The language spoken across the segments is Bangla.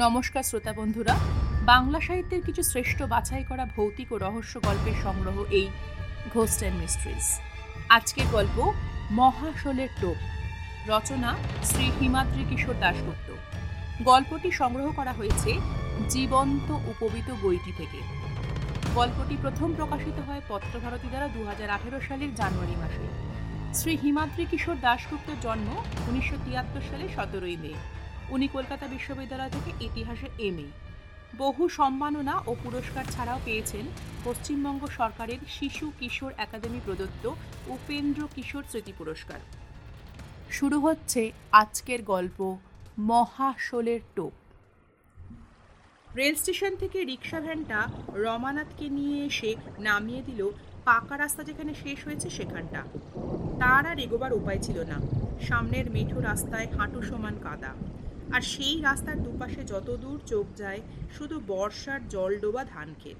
নমস্কার শ্রোতা বন্ধুরা। বাংলা সাহিত্যের কিছু শ্রেষ্ঠ বাছাই করা ভৌতিক ও রহস্য গল্পের সংগ্রহ এই ঘোস্ট অ্যান্ড মিস্ট্রিজ আজকের গল্প মহাশোলের টোপ। রচনা শ্রী হিমাদ্রি কিশোর দাশগুপ্ত। গল্পটি সংগ্রহ করা হয়েছে জীবন্ত উপবিত বইটি থেকে। গল্পটি প্রথম প্রকাশিত হয় পত্রভারতী দ্বারা দু হাজার আঠেরো সালের জানুয়ারি মাসে। শ্রী হিমাদ্রি কিশোর দাশগুপ্তর জন্ম উনিশশো তিয়াত্তর সালে সতেরোই মে। উনি কলকাতা বিশ্ববিদ্যালয় থেকে ইতিহাসে এম এ বহু সম্মাননা ও পুরস্কার ছাড়াও পেয়েছেন পশ্চিমবঙ্গ সরকারের শিশু কিশোর একাডেমি প্রদত্ত উপেন্দ্র কিশোর স্মৃতি পুরস্কার। শুরু হচ্ছে আজকের গল্প মহাশোলের টোপ। রেল স্টেশন থেকে রিক্সা ভ্যানটা রমানাথকে নিয়ে এসে নামিয়ে দিল পাকা রাস্তা যেখানে শেষ হয়েছে সেখানটা। তার আর এগোবার উপায় ছিল না। সামনের মেঠো রাস্তায় হাঁটু সমান কাদা। আর সেই রাস্তার দুপাশে যত দূর চোখ যায়, শুধু বর্ষার জল ডোবা ধান ক্ষেত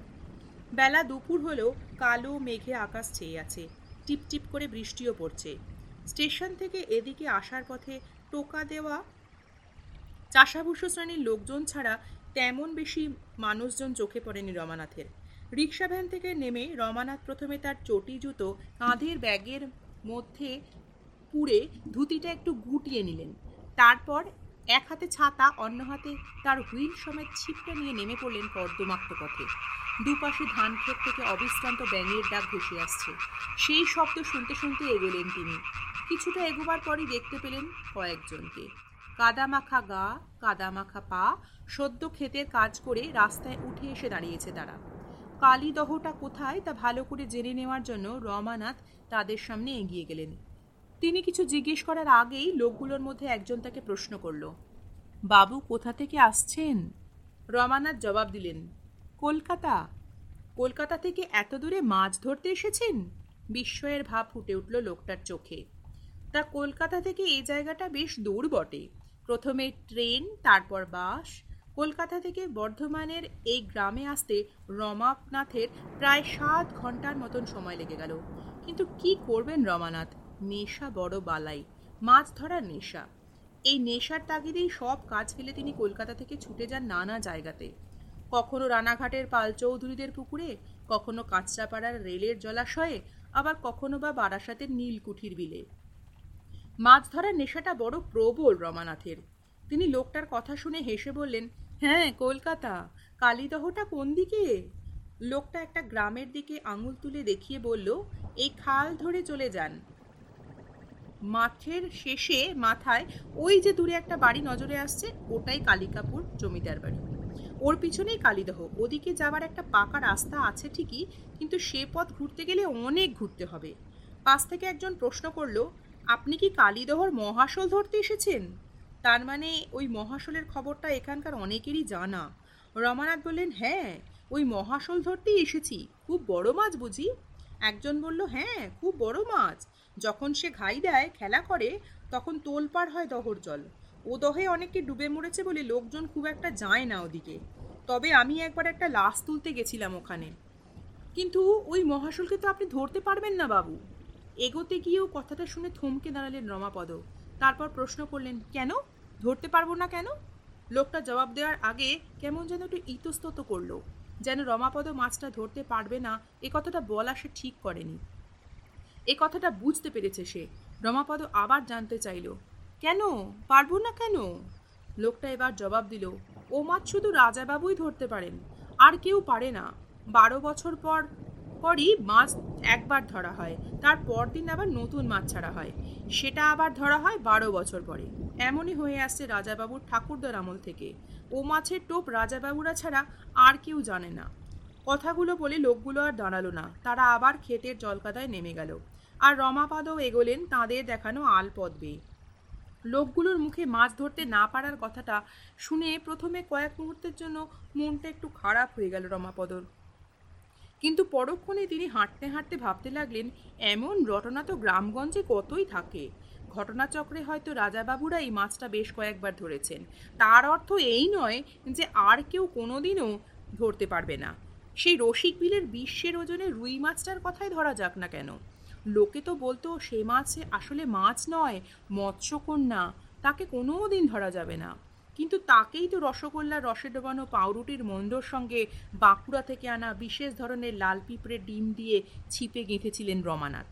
বেলা দুপুর হলেও কালো মেঘে আকাশ ছেয়ে আছে, টিপটিপ করে বৃষ্টিও পড়ছে। স্টেশন থেকে এদিকে আসার পথে টোকা দেওয়া চাষাভুষো শ্রেণির লোকজন ছাড়া তেমন বেশি মানুষজন চোখে পড়েনি রমানাথের। রিক্সা ভ্যান থেকে নেমে রমানাথ প্রথমে তার চটি জুতো কাঁধের ব্যাগের মধ্যে পুড়ে ধুতিটা একটু গুটিয়ে নিলেন। তারপর এক হাতে ছাতা, অন্য হাতে তার হুইল সমেত ছিপটা নিয়ে নেমে পড়লেন পদ্মমাক্ত পথে। দুপাশে ধান ক্ষেত থেকে অবিশ্রান্ত ব্যাঙের ডাক ভেসে আসছে। সেই শব্দ শুনতে শুনতে এগোলেন তিনি। কিছুটা এগোবার পরই দেখতে পেলেন কয়েকজনকে। কাদামাখা গা, কাদামাখা পা, সদ্য ক্ষেতের কাজ করে রাস্তায় উঠে এসে দাঁড়িয়েছে তারা। কালীদহটা কোথায় তা ভালো করে জেনে নেওয়ার জন্য রমানাথ তাদের সামনে এগিয়ে গেলেন। তিনি কিছু জিজ্ঞেস করার আগেই লোকগুলোর মধ্যে একজন তাকে প্রশ্ন করল, বাবু, কোথা থেকে আসছেন? রমানাথ জবাব দিলেন, কলকাতা। কলকাতা থেকে এত দূরে মাছ ধরতে এসেছেন? বিস্ময়ের ভাব ফুটে উঠল লোকটার চোখে। তা কলকাতা থেকে এই জায়গাটা বেশ দূর বটে। প্রথমে ট্রেন, তারপর বাস। কলকাতা থেকে বর্ধমানের এই গ্রামে আসতে রমানাথের প্রায় সাত ঘণ্টার মতন সময় লেগে গেল। কিন্তু কি করবেন রমানাথ? নেশা বড় বালাই, মাছ ধরার নেশা। এই নেশার তাগিদেই সব কাজ ফেলে তিনি কলকাতা থেকে ছুটে যান নানা জায়গাতে। কখনো রানাঘাটের পাল চৌধুরীদের পুকুরে, কখনো কাঁচরাপাড়ার রেলের জলাশয়ে, আবার কখনো বা বারাসাতের নীলকুঠির বিলে। মাছ ধরার নেশাটা বড় প্রবল রমানাথের। তিনি লোকটার কথা শুনে হেসে বললেন হ্যাঁ কলকাতা, কালীদহটা কোন দিকে? লোকটা একটা গ্রামের দিকে আঙুল তুলে দেখিয়ে বলল, এই খাল ধরে চলে যান। মাঠের শেষে, মাথায় ওই যে দূরে একটা বাড়ি নজরে আসছে, ওটাই কালিকাপুর জমিদার বাড়ি। ওর পিছনেই কালীদহ। ওদিকে যাওয়ার একটা পাকা রাস্তা আছে ঠিকই, কিন্তু সে পথ ঘুরতে গেলে অনেক ঘুরতে হবে। পাশ থেকে একজন প্রশ্ন করল, আপনি কি কালীদহর মহাশোল ধরতে এসেছেন? তার মানে ওই মহাশোলের খবরটা এখানকার অনেকেরই জানা। রমানাথ বললেন হ্যাঁ ওই মহাশোল ধরতেই এসেছি। খুব বড় মাছ বুঝি? একজন বলল হ্যাঁ খুব বড় মাছ। যখন সে ঘাই দেয়, খেলা করে, তখন তোলপাড় হয় দহর জল। ও দহে অনেকে ডুবে মরেছে বলে লোকজন খুব একটা যায় না ওদিকে। তবে আমি একবার একটা লাশ তুলতে গেছিলাম ওখানে। কিন্তু ওই মহাশোলকে তো আপনি ধরতে পারবেন না, বাবু। এগোতে গিয়েও কথাটা শুনে থমকে দাঁড়ালেন রমাপদ। তারপর প্রশ্ন করলেন, কেন? ধরতে পারব না কেন? লোকটা জবাব দেওয়ার আগে কেমন যেন একটু ইতস্তত করল। যেন রমাপদ মাছটা ধরতে পারবে না, এ কথাটা বলা সে ঠিক করেনি। এ কথাটা বুঝতে পেরেছে সে। রমাপদ আবার জানতে চাইল, কেন? পারব না কেন? লোকটা এবার জবাব দিল, ও মাছ শুধু রাজাবাবুই ধরতে পারেন, আর কেউ পারে না। বারো বছর পর, পরই মাছ একবার ধরা হয়, তার পরদিন আবার নতুন মাছ ছাড়া হয়। সেটা আবার ধরা হয় বারো বছর পরে। এমনই হয়ে আসছে রাজাবাবুর ঠাকুরদার আমল থেকে। ও মাছের টোপ রাজাবাবুরা ছাড়া আর কেউ জানে না। কথাগুলো বলে লোকগুলো আর দাঁড়াল না। তারা আবার ক্ষেতের জলকাদায় নেমে গেল। আর রমাপাদও এগোলেন তাঁদের দেখানো আলপদ বেয়ে লোকগুলোর মুখে মাছ ধরতে না পারার কথাটা শুনে প্রথমে কয়েক মুহূর্তের জন্য মনটা একটু খারাপ হয়ে গেল রমাপদর। কিন্তু পরক্ষণে তিনি হাঁটতে হাঁটতে ভাবতে লাগলেন, এমন রটনা তো গ্রামগঞ্জে কতই থাকে। ঘটনাচক্রে হয়তো রাজাবাবুরা এই মাছটা বেশ কয়েকবার ধরেছেন। তার অর্থ এই নয় যে আর কেউ কোনোদিনও ধরতে পারবে না। সেই রসিক বিলের বিশ্বের ওজনে রুই মাছটার কথাই ধরা যাক না কেন। লোকে তো বলতো, সে মাছ আসলে মাছ নয়, মৎস্যকন্যা, তাকে কোনো দিন ধরা যাবে না। কিন্তু তাকেই তো রসগোল্লার রসে ডোবানো পাউরুটির মন্দর সঙ্গে বাঁকুড়া থেকে আনা বিশেষ ধরনের লাল পিঁপড়ে ডিম দিয়ে ছিপে গেঁথেছিলেন রমানাথ।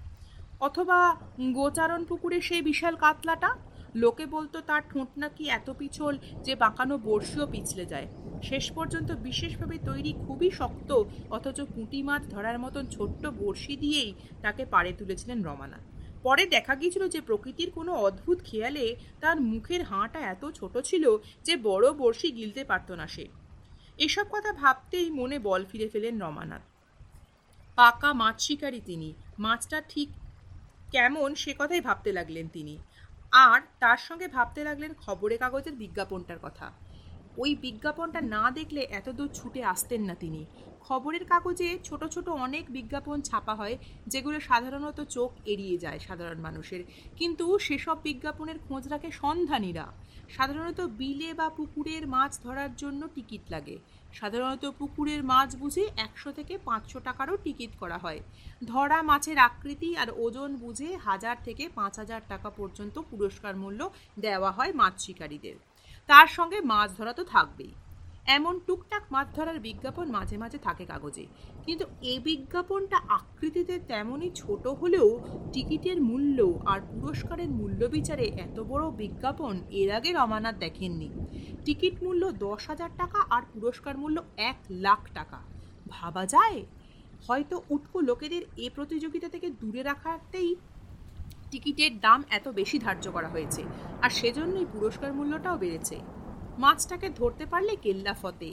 অথবা গোচারণ পুকুরে সেই বিশাল কাতলাটা? লোকে বলতো তার ঠোঁট নাকি এত পিছল যে বাঁকানো বড়শিও পিছলে যায়। শেষ পর্যন্ত বিশেষভাবে তৈরি খুবই শক্ত, অথচ পুঁটি মাছ ধরার মতন ছোট্ট বড়শি দিয়েই তাকে পাড়ে তুলেছিলেন রমানা। পরে দেখা গিয়েছিল যে প্রকৃতির কোনো অদ্ভুত খেয়ালে তার মুখের হাঁটা এত ছোট ছিল যে বড় বড়শি গিলতে পারত না সে। এসব কথা ভাবতেই মনে বল ফিরে ফেলেন রমানাথ পাকা মাছ শিকারী তিনি। মাছটা ঠিক কেমন সে কথাই ভাবতে লাগলেন তিনি। আর তার সঙ্গে ভাবতে লাগলেন খবরের কাগজের বিজ্ঞাপনটার কথা। ওই বিজ্ঞাপনটা না দেখলে এতদূর ছুটে আসতেন না তিনি। খবরের কাগজে ছোট ছোট অনেক বিজ্ঞাপন ছাপা হয়, যেগুলো সাধারণত চোখ এড়িয়ে যায় সাধারণ মানুষের। কিন্তু সেসব বিজ্ঞাপনের খোঁজ রাখে সন্ধানীরা। সাধারণত বিলে বা পুকুরের মাছ ধরার জন্য টিকিট লাগে। সাধারণত পুকুরের মাছ বুঝে একশো থেকে পাঁচশো টাকারও টিকিট করা হয়। ধরা মাছের আকৃতি আর ওজন বুঝে হাজার থেকে পাঁচ হাজার টাকা পর্যন্ত পুরস্কার মূল্য দেওয়া হয় মাছ শিকারীদের। তার সঙ্গে মাছ ধরা তো থাকবেই। এমন টুকটাক মাছ ধরার বিজ্ঞাপন মাঝে মাঝে থাকে কাগজে। কিন্তু এই বিজ্ঞাপনটা আকৃতিতে তেমনই ছোট হলেও টিকিটের মূল্য আর পুরস্কারের মূল্য বিচারে এত বড় বিজ্ঞাপন এর আগে রমানাথ দেখেননি। টিকিট মূল্য দশ হাজার টাকা আর পুরস্কার মূল্য এক লাখ টাকা। ভাবা যায়? হয়তো উটকো লোকেদের এ প্রতিযোগিতা থেকে দূরে রাখাতেই টিকিটের দাম এত বেশি ধার্য করা হয়েছে, আর সেজন্যই পুরস্কার মূল্যটাও বেড়েছে। মাছটাকে ধরতে পারলে কেল্লা ফতে।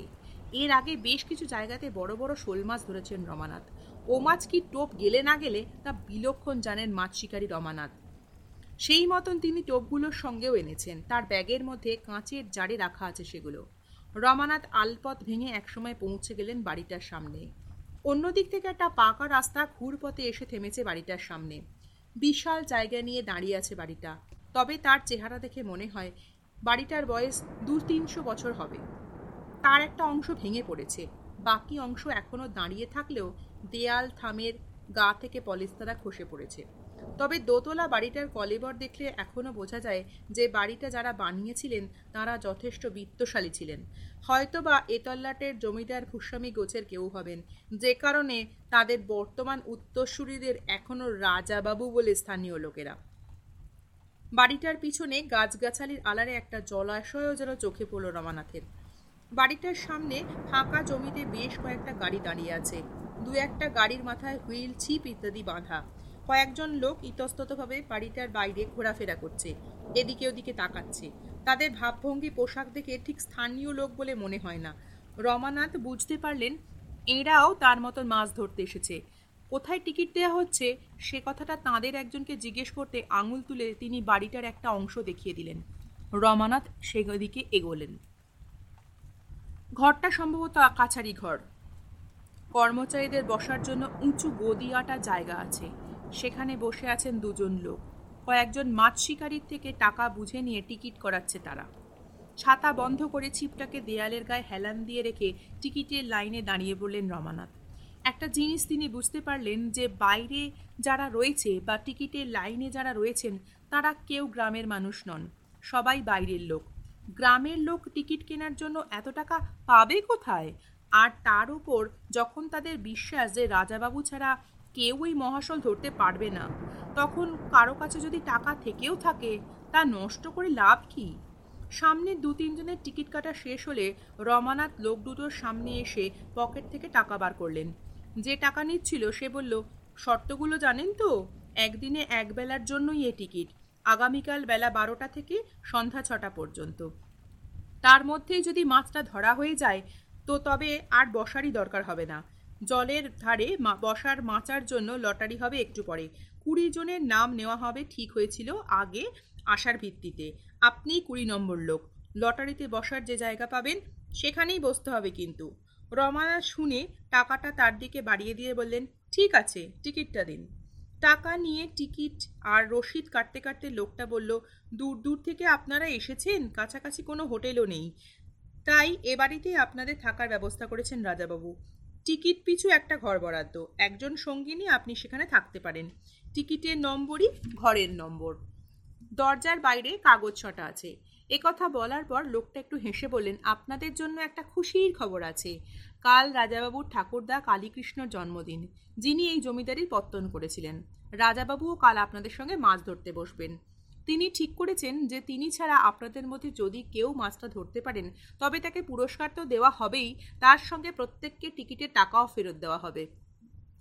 এর আগে বেশ কিছু জায়গাতে বড় বড় শোল মাছ ধরেছেন রমানাথ। ও মাছ কি টোপ গেলে না গেলে তা বিলক্ষণ জানেন মাছ শিকারী রমানাথ। সেই মতন তিনি টোপগুলোর সঙ্গেও এনেছেন। তার ব্যাগের মধ্যে কাঁচের জারে রাখা আছে সেগুলো। রমানাথ আলপথ ভেঙে একসময় পৌঁছে গেলেন বাড়িটার সামনে। অন্যদিক থেকে একটা পাকা রাস্তা ঘুরপথে এসে থেমেছে বাড়িটার সামনে। বিশাল জায়গা নিয়ে দাঁড়িয়ে আছে বাড়িটা। তবে তার চেহারা দেখে মনে হয় বাড়িটার বয়স দু তিনশো বছর হবে। তার একটা অংশ ভেঙে পড়েছে। বাকি অংশ এখনও দাঁড়িয়ে থাকলেও দেয়াল, থামের গা থেকে পলিস্তারা খসে পড়েছে। তবে দোতলা বাড়িটার কলেবর দেখলে এখনও বোঝা যায় যে বাড়িটা যারা বানিয়েছিলেন, তারা যথেষ্ট বিত্তশালী ছিলেন। হয়তোবা এতল্লাটের জমিদার ভূস্বামী গোছের কেউ হবেন। যে কারণে তাদের বর্তমান উত্তরসূরিদের এখনও রাজাবাবু বলে স্থানীয় লোকেরা। বাড়িটার পিছনে গাছগাছালির আলারে একটা জলাশয়ও যেন চোখে পড়ল রমানাথের। বাড়িটার সামনে ফাঁকা জমিতে বেশ কয়েকটা গাড়ি দাঁড়িয়ে আছে। দু একটা গাড়ির মাথায় হুইল, ছিপ ইত্যাদি বাঁধা। কয়েকজন লোক ইতস্ততভাবে বাড়িটার বাইরে ঘোরাফেরা করছে, এদিকে ওদিকে তাকাচ্ছে। তাদের ভাবভঙ্গি পোশাক দেখে ঠিক স্থানীয় লোক বলে মনে হয় না। রমানাথ বুঝতে পারলেন, এরাও তার মতন মাছ ধরতে এসেছে। কোথায় টিকিট দেওয়া হচ্ছে, সে কথাটা তাঁদের একজনকে জিজ্ঞেস করতে আঙুল তুলে তিনি বাড়িটার একটা অংশ দেখিয়ে দিলেন। রমানাথ সেদিকে এগোলেন। ঘরটা সম্ভবত কাছারি ঘর। কর্মচারীদের বসার জন্য উঁচু গদি আটা জায়গা আছে। সেখানে বসে আছেন দুজন লোক। কয়েকজন মাছ শিকারির থেকে টাকা বুঝে নিয়ে টিকিট করাচ্ছে তারা। ছাতা বন্ধ করে ছিপটাকে দেয়ালের গায়ে হেলান দিয়ে রেখে টিকিটের লাইনে দাঁড়িয়ে বললেন রমানাথ। একটা জিনিস তিনি বুঝতে পারলেন যে বাইরে যারা রয়েছে বা টিকিটের লাইনে যারা রয়েছেন, তারা কেউ গ্রামের মানুষ নন, সবাই বাইরের লোক। গ্রামের লোক টিকিট কেনার জন্য এত টাকা পাবে কোথায়? আর তার উপর যখন তাদের বিশ্বাস যে রাজাবাবু ছাড়া কেউই মহাশল ধরতে পারবে না। তখন কারও কাছে যদি টাকা থেকেও থাকে, তা নষ্ট করে লাভ কি? সামনে দু তিনজনের টিকিট কাটা শেষ হলে রমানাথ লোক দুটোর সামনে এসে পকেট থেকে টাকা বার করলেন। যে টাকা নিচ্ছিল, সে বলল, শর্তগুলো জানেন তো? একদিনে এক বেলার জন্যই এ টিকিট। আগামীকাল বেলা বারোটা থেকে সন্ধ্যা ছটা পর্যন্ত। তার মধ্যেই যদি মাছটা ধরা হয়ে যায়, তো তবে আর বসারই দরকার হবে না। জলের ধারে বসার মাচার জন্য লটারি হবে একটু পরে। কুড়ি জনের নাম নেওয়া হবে ঠিক হয়েছিল আগে আসার ভিত্তিতে। আপনি কুড়ি নম্বর লোক। লটারিতে বসার যে জায়গা পাবেন, সেখানেই বসতে হবে কিন্তু। রমানা শুনে টাকাটা তার দিকে বাড়িয়ে দিয়ে বললেন, ঠিক আছে, টিকিটটা দিন। টাকা নিয়ে টিকিট আর রসিদ কাটতে কাটতে লোকটা বলল, দূর দূর থেকে আপনারা এসেছেন? কাছাকাছি কোনো হোটেলও নেই। তাই এ বাড়িতেই আপনাদের থাকার ব্যবস্থা করেছেন রাজাবাবু। টিকিট পিছু একটা ঘর বরাদ্দ। একজন সঙ্গী নিয়ে আপনি সেখানে থাকতে পারেন। টিকিটের নম্বরই ঘরের নম্বর। দরজার বাইরে কাগজ ছটা আছে। কথা বলার পর লোকটা একটু হেসে বললেন, আপনাদের জন্য একটা খুশির খবর আছে। কাল রাজাবাবুর ঠাকুরদা কালীকৃষ্ণর জন্মদিন, যিনি এই জমিদারির পত্তন করেছিলেন। রাজাবাবুও কাল আপনাদের সঙ্গে মাছ ধরতে বসবেন। তিনি ঠিক করেছেন যে তিনি ছাড়া আপনাদের মধ্যে যদি কেউ মাছটা ধরতে পারেন, তবে তাকে পুরস্কার তো দেওয়া হবেই, তার সঙ্গে প্রত্যেককে টিকিটের টাকাও ফেরত দেওয়া হবে।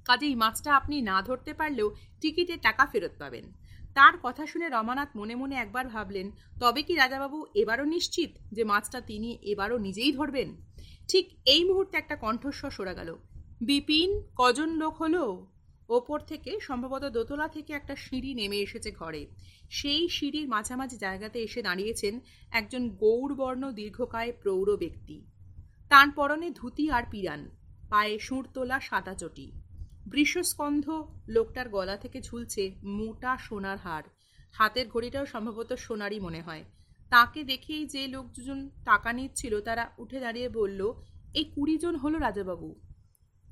কাজেই মাছটা আপনি না ধরতে পারলেও টিকিটের টাকা ফেরত পাবেন। তার কথা শুনে রমানাথ মনে মনে একবার ভাবলেন, তবে কি রাজাবাবু এবারও নিশ্চিত যে মাছটা তিনি এবারও নিজেই ধরবেন? ঠিক এই মুহূর্তে একটা কণ্ঠস্বর সরা গেল। বিপিন, কজন লোক হলো? ওপর থেকে সম্ভবত দোতলা থেকে একটা সিঁড়ি নেমে এসেছে ঘরে। সেই সিঁড়ির মাঝামাঝি জায়গাতে এসে দাঁড়িয়েছেন একজন গৌরবর্ণ দীর্ঘকায় প্রৌঢ় ব্যক্তি। তার পরনে ধুতি আর পিরান, পায়ে সুর তোলা সাদা চটি। বৃষস্কন্ধ লোকটার গলা থেকে ঝুলছে মোটা সোনার হার। হাতের ঘড়িটাও সম্ভবত সোনারই মনে হয়। তাকে দেখেই যে লোক দুজন টাকা নিচ্ছিল, তারা উঠে দাঁড়িয়ে বলল, এই কুড়ি জন হলো রাজাবাবু।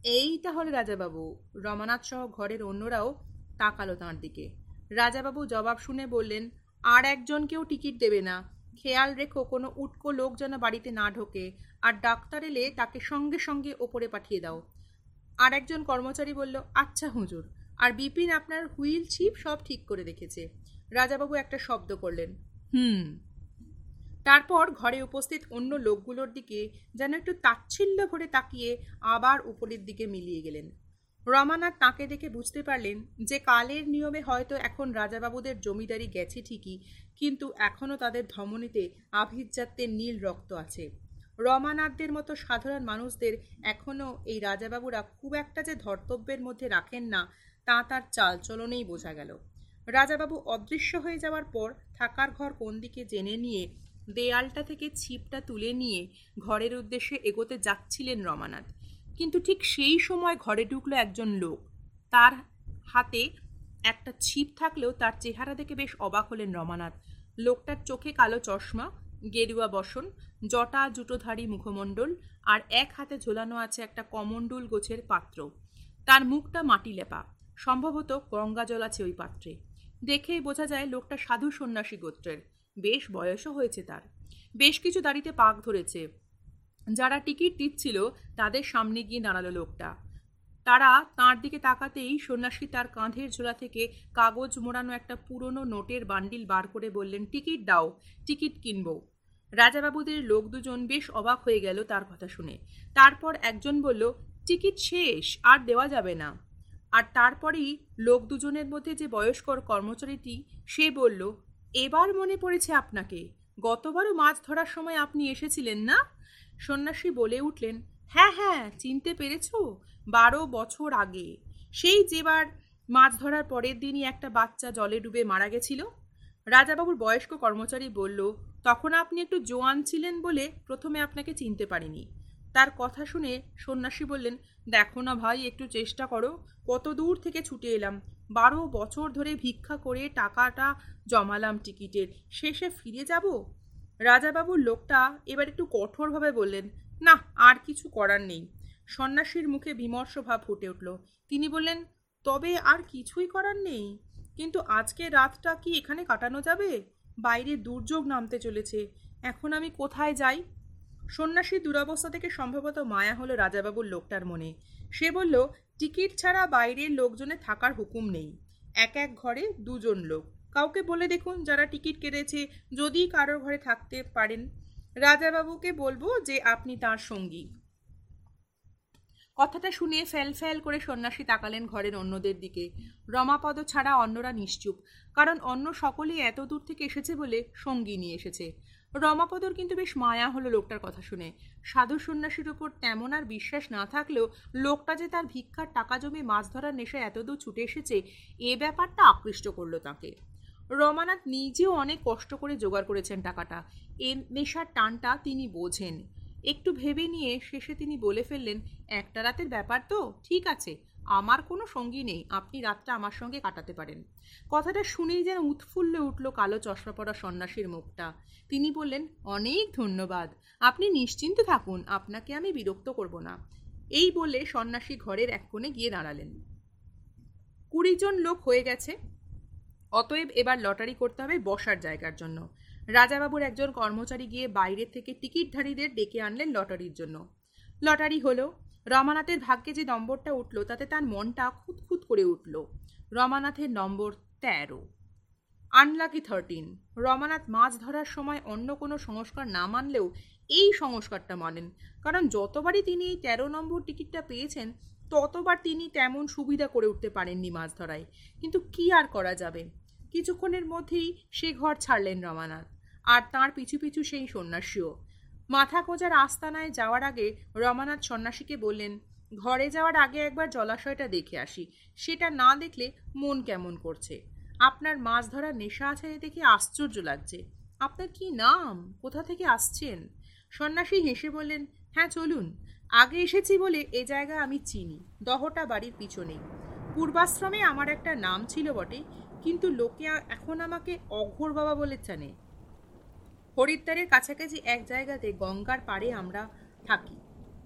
এইটা হলো রাজাবাবু। রমানাথ সহ ঘরের অন্যরাও তাকালো তাঁর দিকে। রাজাবাবু জবাব শুনে বললেন, আর একজনকেও টিকিট দেবে না। খেয়াল রেখো, কোনো উটকো লোক যেন বাড়িতে না ঢোকে। আর ডাক্তার এলে তাকে সঙ্গে সঙ্গে ওপরে পাঠিয়ে দাও। আর একজন কর্মচারী বলল আচ্ছা হুজুর, আর বিপিন আপনার হুইল ছিপ সব ঠিক করে রেখেছে। রাজাবাবু একটা শব্দ করলেন, হুম তারপর ঘরে উপস্থিত অন্য লোকগুলোর দিকে যেন একটু তাচ্ছিল্য ভরে তাকিয়ে আবার উপরের দিকে মিলিয়ে গেলেন। রমানাথ তাকে দেখে বুঝতে পারলেন যে কালের নিয়মে হয়তো এখন রাজাবাবুদের জমিদারি গেছে ঠিকই, কিন্তু এখনও তাদের ধমনীতে আভিজাত্যের নীল রক্ত আছে। রমানাথদের মতো সাধারণ মানুষদের এখনও এই রাজাবাবুরা খুব একটা যে ধর্তব্যের মধ্যে রাখেন না, তা তার চালচলনেই বোঝা গেল। রাজাবাবু অদৃশ্য হয়ে যাওয়ার পর থাকার ঘর কোন দিকে জেনে নিয়ে দেয়ালটা থেকে ছিপটা তুলে নিয়ে ঘরের উদ্দেশ্যে এগোতে যাচ্ছিলেন রমানাথ। কিন্তু ঠিক সেই সময় ঘরে ঢুকলো একজন লোক। তার হাতে একটা ছিপ থাকলেও তার চেহারা দেখে বেশ অবাক হলেন রমানাথ। লোকটার চোখে কালো চশমা, গেরুয়া বসন, জটা জুটোধারী মুখমণ্ডল আর এক হাতে ঝোলানো আছে একটা কমণ্ডুল গোছের পাত্র। তার মুখটা মাটি লেপা। সম্ভবত গঙ্গা জল আছে ওই পাত্রে। দেখেই বোঝা যায় লোকটা সাধু সন্ন্যাসী গোত্রের। বেশ বয়সও হয়েছে তার। বেশ কিছু দাড়িতে পাক ধরেছে। যারা টিকিট দিচ্ছিল, তাদের সামনে গিয়ে দাঁড়াল লোকটা। তারা তার দিকে তাকাতেই সন্ন্যাসী তার কাঁধের ঝোলা থেকে কাগজ মোড়ানো একটা পুরনো নোটের বান্ডিল বার করে বললেন, টিকিট দাও, টিকিট কিনবো। রাজাবাবুদের লোক দুজন বেশ অবাক হয়ে গেল তার কথা শুনে। তারপর একজন বলল, টিকিট শেষ, আর দেওয়া যাবে না। আর তারপরেই লোক দুজনের মধ্যে যে বয়স্কর কর্মচারীটি, সে বলল এবার মনে পড়েছে আপনাকে। গতবারও মাছ ধরার সময় আপনি এসেছিলেন না? সন্ন্যাসী বলে উঠলেন হ্যাঁ হ্যাঁ চিনতে পেরেছ? বারো বছর আগে। সেই যেবার মাছ ধরার পরের দিনই একটা বাচ্চা জলে ডুবে মারা গেছিল। রাজাবাবুর বয়স্ক কর্মচারী বলল, তখন আপনি একটু জোয়ান ছিলেন বলে প্রথমে আপনাকে চিনতে পারিনি। তার কথা শুনে সন্ন্যাসী বললেন, দেখো না ভাই, একটু চেষ্টা করো। কত দূর থেকে ছুটে এলাম। বারো বছর ধরে ভিক্ষা করে টাকাটা জমালাম টিকিটের। শেষে ফিরে যাব? রাজাবাবুর লোকটা এবার একটু কঠোরভাবে বললেন, না, আর কিছু করার নেই। সন্ন্যাসীর মুখে বিমর্ষ ভাব ফুটে উঠল। তিনি বললেন, তবে আর কিছুই করার নেই। কিন্তু আজকে রাতটা কি এখানে কাটানো যাবে? বাইরে দুর্যোগ নামতে চলেছে। এখন আমি কোথায় যাই? সন্ন্যাসীর দুরবস্থা থেকে সম্ভবত মায়া হলো রাজাবাবুর লোকটার মনে। সে বলল, টিকিট ছাড়া বাইরের লোকজনে থাকার হুকুম নেই। এক এক ঘরে দুজন লোক। কাউকে বলে দেখুন যারা টিকিট কেটেছে, যদি কারোর ঘরে থাকতে পারেন। রাজাবাবুকে বলব যে আপনি তার সঙ্গী। কথাটা শুনে ফ্যাল ফ্যাল করে সন্ন্যাসী তাকালেন ঘরের অন্যদের দিকে। রমাপদ ছাড়া অন্যরা নিশ্চুপ, কারণ অন্য সকলেই এত দূর থেকে এসেছে বলে সঙ্গী নিয়ে এসেছে। রমাপদর কিন্তু বেশ মায়া হলো লোকটার কথা শুনে। সাধু সন্ন্যাসীর উপর তেমন আর বিশ্বাস না থাকলেও লোকটা যে তার ভিক্ষার টাকা জমি মাছ ধরার নেশায় এতদূর ছুটে এসেছে, এ ব্যাপারটা আকৃষ্ট করল তাকে। রমানাথ নিজেও অনেক কষ্ট করে জোগাড় করেছেন টাকাটা। এ নেশার টানটা তিনি বোঝেন। একটু ভেবে নিয়ে শেষে তিনি বলে ফেললেন, একটা রাতের ব্যাপার তো, ঠিক আছে। আমার কোনো সঙ্গী নেই, আপনি রাতটা আমার সঙ্গে কাটাতে পারেন। কথাটা শুনেই যেন উৎফুল্লে উঠল কালো চশমা পড়া সন্ন্যাসীর মুখটা। তিনি বললেন, অনেক ধন্যবাদ। আপনি নিশ্চিন্ত থাকুন, আপনাকে আমি বিরক্ত করব না। এই বলে সন্ন্যাসী ঘরের এক কোণে গিয়ে দাঁড়ালেন। কুড়ি জন লোক হয়ে গেছে। অতএব এবার লটারি করতে হবে বসার জায়গার জন্য। রাজাবাবুর একজন কর্মচারী গিয়ে বাইরে থেকে টিকিটধারীদের ডেকে আনলেন লটারির জন্য। লটারি হলো রমানাথের ভাগ্যে যে নম্বরটা উঠল, তাতে তার মনটা খুঁতখুত করে উঠল। রমানাথের নম্বর তেরো। আনলাকি থার্টিন রমানাথ মাছ ধরার সময় অন্য কোনো সংস্কার না মানলেও এই সংস্কারটা মানেন। কারণ যতবারই তিনি এই তেরো নম্বর টিকিটটা পেয়েছেন, ততবার তিনি তেমন সুবিধা করে উঠতে পারেননি মাছ ধরায়। কিন্তু কি আর করা যাবে? কিছুক্ষণের মধ্যেই সে ঘর ছাড়লেন রমানাথ। আর তার পিছু পিছু সেই সন্ন্যাসীও। মাথা কোজার আস্তানায় যাওয়ার আগে রমানাথ সন্ন্যাসীকে বললেন, ঘরে যাওয়ার আগে একবার জলাশয়টা দেখে আসি। সেটা না দেখলে মন কেমন করছে। আপনার মাছ ধরার নেশা আছে দেখে আশ্চর্য লাগছে। আপনার কি নাম? কোথা থেকে আসছেন? সন্ন্যাসী হেসে বললেন হ্যাঁ চলুন। আগে এসেছি বলে এ জায়গা আমি চিনি, দহটা বাড়ির পিছনেই। পূর্বাশ্রমে আমার একটা নাম ছিল বটে, কিন্তু লোকে এখন আমাকে অঘোর বাবা বলে জানে। হরিদ্বারের কাছাকাছি এক জায়গাতে গঙ্গার পাড়ে আমরা থাকি।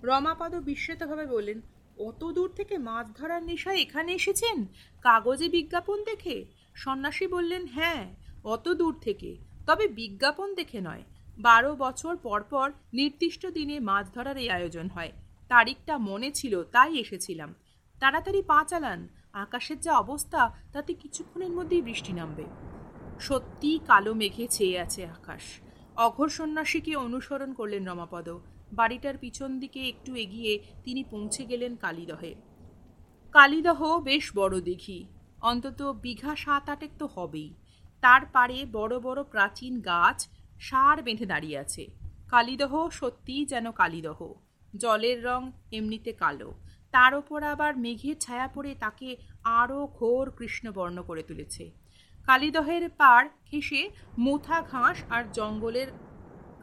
রমাপদ বিস্মিতভাবে বললেন, অত দূর থেকে মাছ ধরার নেশায় এখানে এসেছেন? কাগজে বিজ্ঞাপন দেখে? সন্ন্যাসী বললেন হ্যাঁ অত দূর থেকে। তবে বিজ্ঞাপন দেখে নয়। বারো বছর পর পর নির্দিষ্ট দিনে মাছ ধরার এই আয়োজন হয়। তারিখটা মনে ছিল, তাই এসেছিলাম। তাড়াতাড়ি পা চালান। আকাশের যা অবস্থা, তাতে কিছুক্ষণের মধ্যেই বৃষ্টি নামবে। সত্যিই কালো মেঘে ছেয়ে আছে আকাশ। অঘর সন্ন্যাসীকে অনুসরণ করলেন রমাপদ। বাড়িটার পিছন দিকে একটু এগিয়ে তিনি পৌঁছে গেলেন কালীদহে। কালীদহ বেশ বড় দেখি। অন্তত বিঘা সাত আটেক তো হবেই। তার পারে বড় বড় প্রাচীন গাছ সার বেঁধে দাঁড়িয়ে আছে। কালীদহ সত্যিই যেন কালীদহ। জলের রং এমনিতে কালো। তার ওপর আবার মেঘের ছায়া পড়ে তাকে আরও ঘোর কৃষ্ণবর্ণ করে তুলেছে। কালীদহের পাড় ঘেঁষে মোথা ঘাস আর জঙ্গলের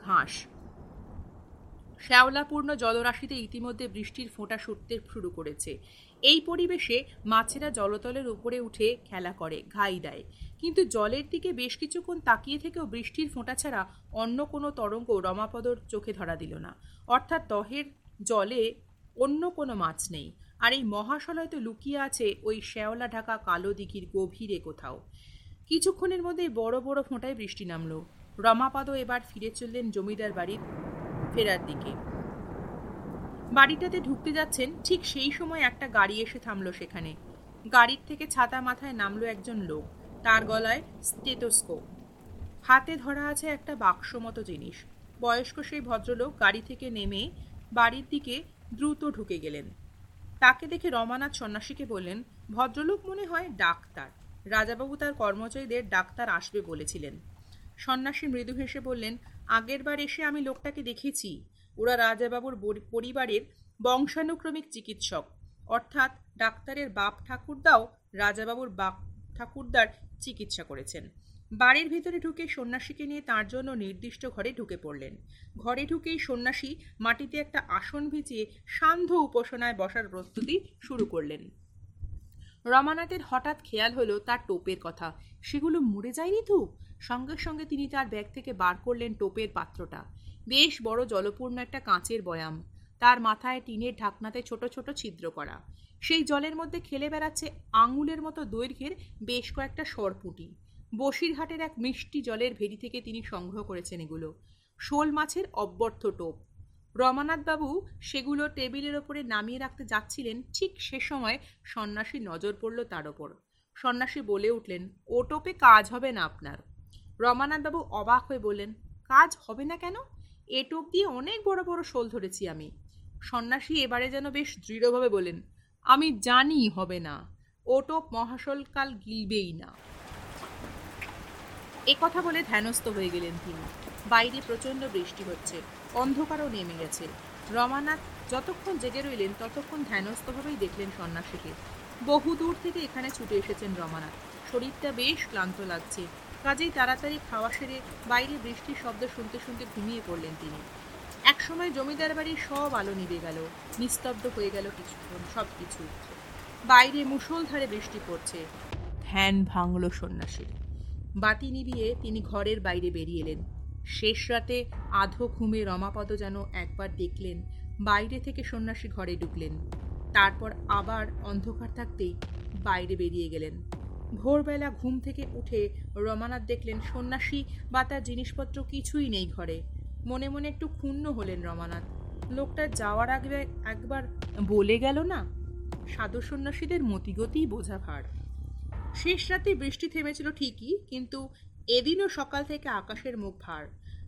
ঘাস। শ্যাওলাপূর্ণ জলরাশিতে ইতিমধ্যে বৃষ্টির ফোঁটা সুটতে শুরু করেছে। এই পরিবেশে মাছেরা জলতলের উপরে উঠে খেলা করে, ঘাই দেয়। কিন্তু জলের দিকে বেশ কিছুক্ষণ তাকিয়ে থেকেও বৃষ্টির ফোঁটা ছাড়া অন্য কোনো তরঙ্গ রমাপদর চোখে ধরা দিল না। অর্থাৎ দহের জলে অন্য কোনো মাছ নেই। আর এই মহাশলয় তো লুকিয়ে আছে ওই শ্যাওলা ঢাকা কালো দিঘির গভীরে কোথাও। কিছুক্ষণের মধ্যেই বড় বড় ফোঁটায় বৃষ্টি নামলো। রমাপদ এবার ফিরে চললেন জমিদার বাড়ির ফেরার দিকে। বাড়িটাতে ঢুকতে যাচ্ছেন, ঠিক সেই সময় একটা গাড়ি এসে থামলো সেখানে। গাড়ির থেকে ছাতা মাথায় নামলো একজন লোক। তার গলায় স্টেটোস্কোপ হাতে ধরা আছে একটা বাক্স মতো জিনিস। বয়স্ক সেই ভদ্রলোক গাড়ি থেকে নেমে বাড়ির দিকে দ্রুত ঢুকে গেলেন। তাকে দেখে রমানাথ সন্ন্যাসীকে বললেন, ভদ্রলোক মনে হয় ডাক্তার। রাজাবাবু তার কর্মচারীদের ডাক্তার আসবে বলেছিলেন। সন্ন্যাসী মৃদু হেসে বললেন আগেরবার এসে আমি লোকটাকে দেখেছি। ওরা রাজাবাবুর পরিবারের বংশানুক্রমিক চিকিৎসক। অর্থাৎ ডাক্তারের বাপ ঠাকুরদাও রাজাবাবুর বাপ ঠাকুরদার চিকিৎসা করেছেন। বাড়ির ভিতরে ঢুকে সন্ন্যাসীকে নিয়ে তার জন্য নির্দিষ্ট ঘরে ঢুকে পড়লেন। ঘরে ঢুকেই সন্ন্যাসী মাটিতে একটা আসন ভিজিয়ে সান্ধ্য উপাসনায় বসার প্রস্তুতি শুরু করলেন। রমানাথের হঠাৎ খেয়াল হলো তার টোপের কথা। সেগুলো মরে যায়নি তো? সঙ্গে সঙ্গে তিনি তার ব্যাগ থেকে বার করলেন টোপের পাত্রটা। বেশ বড় জলপূর্ণ একটা কাঁচের বয়াম। তার মাথায় টিনের ঢাকনাতে ছোট ছোট ছিদ্র করা। সেই জলের মধ্যে খেলে বেড়াচ্ছে আঙুলের মতো দৈর্ঘ্যের বেশ কয়েকটা সরপুটি। বসিরহাটের এক মিষ্টি জলের ভেরি থেকে তিনি সংগ্রহ করেছেন এগুলো। শোল মাছের অব্যর্থ টোপ। রমানাথবাবু সেগুলো টেবিলের ওপরে নামিয়ে রাখতে যাচ্ছিলেন, ঠিক সে সময় সন্ন্যাসী নজর পড়ল তার ওপর। সন্ন্যাসী বলে উঠলেন ও টোপে কাজ হবে না আপনার। রমানাথবাবু অবাক হয়ে বললেন, কাজ হবে না কেন? এ টোপ দিয়ে অনেক বড় বড় শোল ধরেছি আমি। সন্ন্যাসী এবারে যেন বেশ দৃঢ়ভাবে বলেন আমি জানি হবে না। ও টোপ মহাশলকাল গিলবেই না। এ কথা বলে ধ্যানস্থ হয়ে গেলেন তিনি। বাইরে প্রচণ্ড বৃষ্টি হচ্ছে। অন্ধকারও নেমে গেছে। রমানাথ যতক্ষণ জেগে রইলেন, ততক্ষণ ধ্যানস্থভাবেই দেখলেন সন্ন্যাসীকে। বহু দূর থেকে এখানে ছুটে এসেছেন রমানাথ। শরীরটা বেশ ক্লান্ত লাগছে। কাজেই তাড়াতাড়ি খাওয়া সেরে বাইরে বৃষ্টির শব্দ শুনতে শুনতে ঘুমিয়ে পড়লেন তিনি। একসময় জমিদার বাড়ির সব আলো নিভে গেল, নিস্তব্ধ হয়ে গেল কিছুক্ষণ সব কিছু বাইরে মুষলধারে বৃষ্টি পড়ছে। ধ্যান ভাঙল সন্ন্যাসীর। বাতি নিভিয়ে তিনি ঘরের বাইরে বেরিয়ে এলেন। শেষ রাতে আধো ঘুমে রমাপদ যেন একবার দেখলেন, বাইরে থেকে সন্ন্যাসী ঘরে ঢুকলেন। তারপর আবার অন্ধকার থাকতেই বাইরে বেরিয়ে গেলেন। ভোরবেলা ঘুম থেকে উঠে রমানাথ দেখলেন সন্ন্যাসী বা তার জিনিসপত্র কিছুই নেই ঘরে। মনে মনে একটু ক্ষুণ্ণ হলেন রমানাথ। লোকটা যাওয়ার আগে একবার বলে গেল না? সাধু সন্ন্যাসীদের মতিগতিই বোঝা ভার শেষ রাতে বৃষ্টি থেমেছিল ঠিকই, কিন্তু এদিনও সকাল থেকে আকাশের মুখ ভার।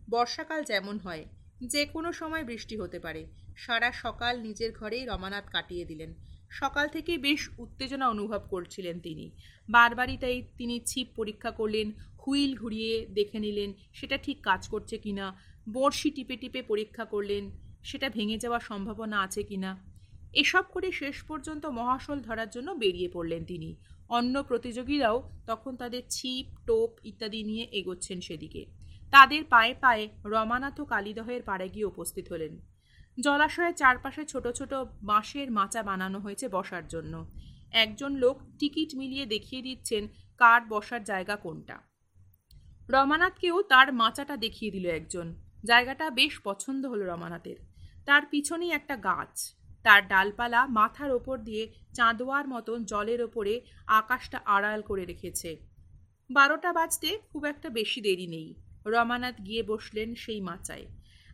বর্ষাকাল যেমন হয় যে কোনো সময় বৃষ্টি হতে পারে। সারা সকাল নিজের ঘরেই রমানাথ কাটিয়ে দিলেন। সকাল থেকে বেশ উত্তেজনা অনুভব করছিলেন তিনি। বারবারই তাই তিনি ছিপ পরীক্ষা করলেন, হুইল ঘুরিয়ে দেখে নিলেন, সেটা ঠিক কাজ করছে কিনা, বড়শি টিপে টিপে পরীক্ষা করলেন, সেটা ভেঙে যাওয়ার সম্ভাবনা আছে কিনা। এসব করে শেষ পর্যন্ত মহাশোল ধরার জন্য বেরিয়ে পড়লেন তিনি। অন্য প্রতিযোগীরাও তখন তাদের ছিপ, টোপ ইত্যাদি নিয়ে এগোচ্ছেন সেদিকে। তাদের পায়ে পায়ে রমানাথ কালীদহের পাড়ে গিয়ে উপস্থিত হলেন। জলাশয়ের চারপাশে ছোট ছোট বাঁশের মাচা বানানো হয়েছে বসার জন্য। একজন লোক টিকিট মিলিয়ে দেখিয়ে দিচ্ছেন কার বসার জায়গা কোনটা। রমানাথকেও তার মাচাটা দেখিয়ে দিল একজন। জায়গাটা বেশ পছন্দ হলো রমানাথের। তার পিছনেই একটা গাছ। তার ডালপালা মাথার ওপর দিয়ে চাঁদোয়ার মতন জলের ওপরে আকাশটা আড়াল করে রেখেছে। বারোটা বাজতে খুব একটা বেশি দেরি নেই। রমানাথ গিয়ে বসলেন সেই মাচায়।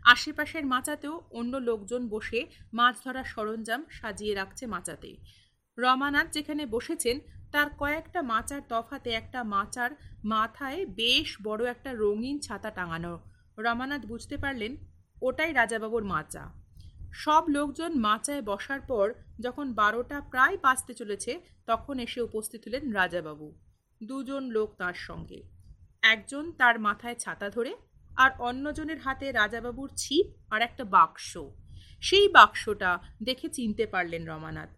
আশেপাশের মাচাতেও অন্য লোকজন বসে মাছ ধরার সরঞ্জাম সাজিয়ে রাখছে মাচাতে। রমানাথ যেখানে বসেছেন, তার কয়েকটা মাচার তফাতে একটা মাচার মাথায় বেশ বড় একটা রঙিন ছাতা টাঙানো। রমানাথ বুঝতে পারলেন, ওটাই রাজাবাবুর মাচা। সব লোকজন মাচায় বসার পর যখন বারোটা প্রায় বাঁচতে চলেছে, তখন এসে উপস্থিত হলেন রাজাবাবু। দুজন লোক তার সঙ্গে। একজন তার মাথায় ছাতা ধরে আর অন্যজনের হাতে রাজাবাবুর ছিপ আর একটা বাক্স। সেই বাক্সটা দেখে চিনতে পারলেন রমানাথ।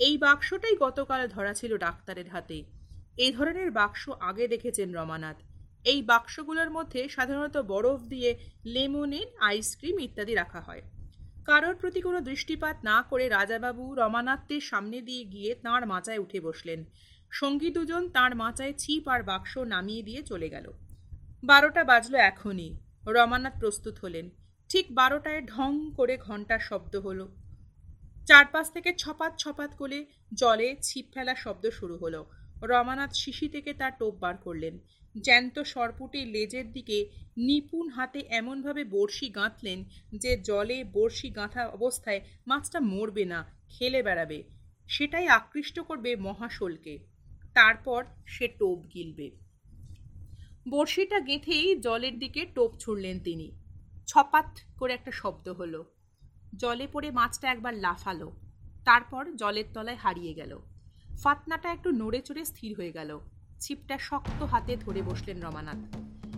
এই বাক্সটাই গতকাল ধরা ছিল ডাক্তারের হাতে। এই ধরনের বাক্স আগে দেখেছেন রমানাথ। এই বাক্সগুলোর মধ্যে সাধারণত বরফ দিয়ে লেমনেড আইসক্রিম ইত্যাদি রাখা হয়। কারোর প্রতি কোনো দৃষ্টিপাত না করে রাজাবাবু রমানাথের সামনে দিয়ে গিয়ে তাঁর মাচায় উঠে বসলেন। সঙ্গী দুজন তাঁর মাচায় ছিপ আর বাক্স নামিয়ে দিয়ে চলে গেল। বারোটা বাজলো এখনই। রমানাথ প্রস্তুত হলেন। ঠিক বারোটায় ঢং করে ঘণ্টার শব্দ হলো। চারপাশ থেকে ছপাত ছপাত করে জলে ছিপ ফেলার শব্দ শুরু হলো। রমানাথ শিশি থেকে তার টোপ বার করলেন। জ্যান্ত সরপুটে লেজের দিকে নিপুণ হাতে এমনভাবে বড়শি গাঁথলেন যে জলে বড়শি গাঁথা অবস্থায় মাছটা মরবে না, খেলে বেড়াবে। সেটাই আকৃষ্ট করবে মহাশোলকে। তারপর সে টোপ গিলবে। বড়শিটা গেঁথেই জলের দিকে টোপ ছুড়লেন তিনি। ছপাত করে একটা শব্দ হলো। জলে পড়ে মাছটা একবার লাফালো। তারপর জলের তলায় হারিয়ে গেল। ফাতনাটা একটু নড়ে চড়ে স্থির হয়ে গেল। ছিপটা শক্ত হাতে ধরে বসলেন রমানাথ।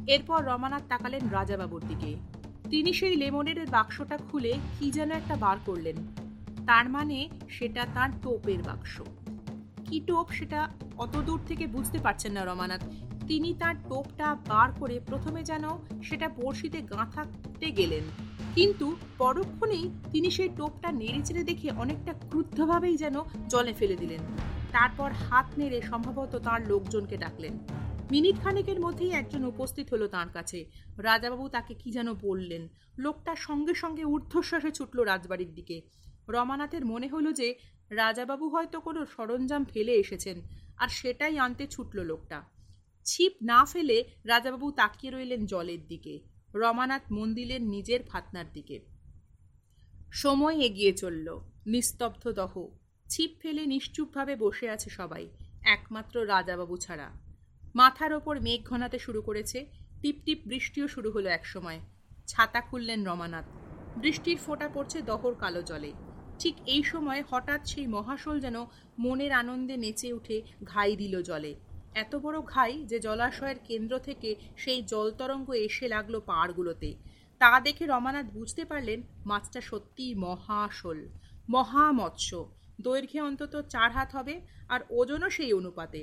এরপর রমানাথ তাকালেন রাজাবাবুর দিকে। তিনি সেই লেমনের বাক্সটা খুলে কি যেন একটা বার করলেন। তার মানে সেটা তার টোপের বাক্স। কি টোপ সেটা অত দূর থেকে বুঝতে পারছেন না রমানাথ। তিনি তার টোপটা বার করে প্রথমে যেন সেটা বড়শিতে গাঁথাতে গেলেন। কিন্তু পরক্ষণেই তিনি সেই টোপটা নেড়ে চেড়ে দেখে অনেকটা ক্রুদ্ধভাবেই যেন জলে ফেলে দিলেন। তারপর হাত নেড়ে সম্ভবত তার লোকজনকে ডাকলেন। মিনিট খানেকের মধ্যেই একজন উপস্থিত হলো তার কাছে। রাজাবাবু তাকে কি যেন বললেন। লোকটা সঙ্গে সঙ্গে ঊর্ধ্বশ্বাসে ছুটল রাজবাড়ির দিকে। রমানাথের মনে হলো যে রাজাবাবু হয়তো কোনো সরঞ্জাম ফেলে এসেছেন, আর সেটাই আনতে ছুটল লোকটা। ছিপ না ফেলে রাজাবাবু তাকিয়ে রইলেন জলের দিকে। রমানাথ মন দিলেন নিজের ফাতনার দিকে। সময় এগিয়ে চলল। নিস্তব্ধ দহ। ছিপ ফেলে নিশ্চুপভাবে বসে আছে সবাই, একমাত্র রাজাবাবু ছাড়া। মাথার ওপর মেঘ ঘনাতে শুরু করেছে, টিপ টিপ বৃষ্টিও শুরু হলো একসময়। ছাতা খুললেন রমানাথ। বৃষ্টির ফোঁটা পড়ছে দহর কালো জলে। ঠিক এই সময় হঠাৎ সেই মহাশোল যেন মনের আনন্দে নেচে উঠে ঘাই দিল জলে। এত বড় ঘাই যে জলাশয়ের কেন্দ্র থেকে সেই জলতরঙ্গ এসে লাগল পাড়গুলোতে তা দেখে রমানাথ বুঝতে পারলেন মাছটা সত্যিই মহাশোল, মহামৎস্য। দৈর্ঘ্যে অন্তত চার হাত হবে, আর ওজনও সেই অনুপাতে।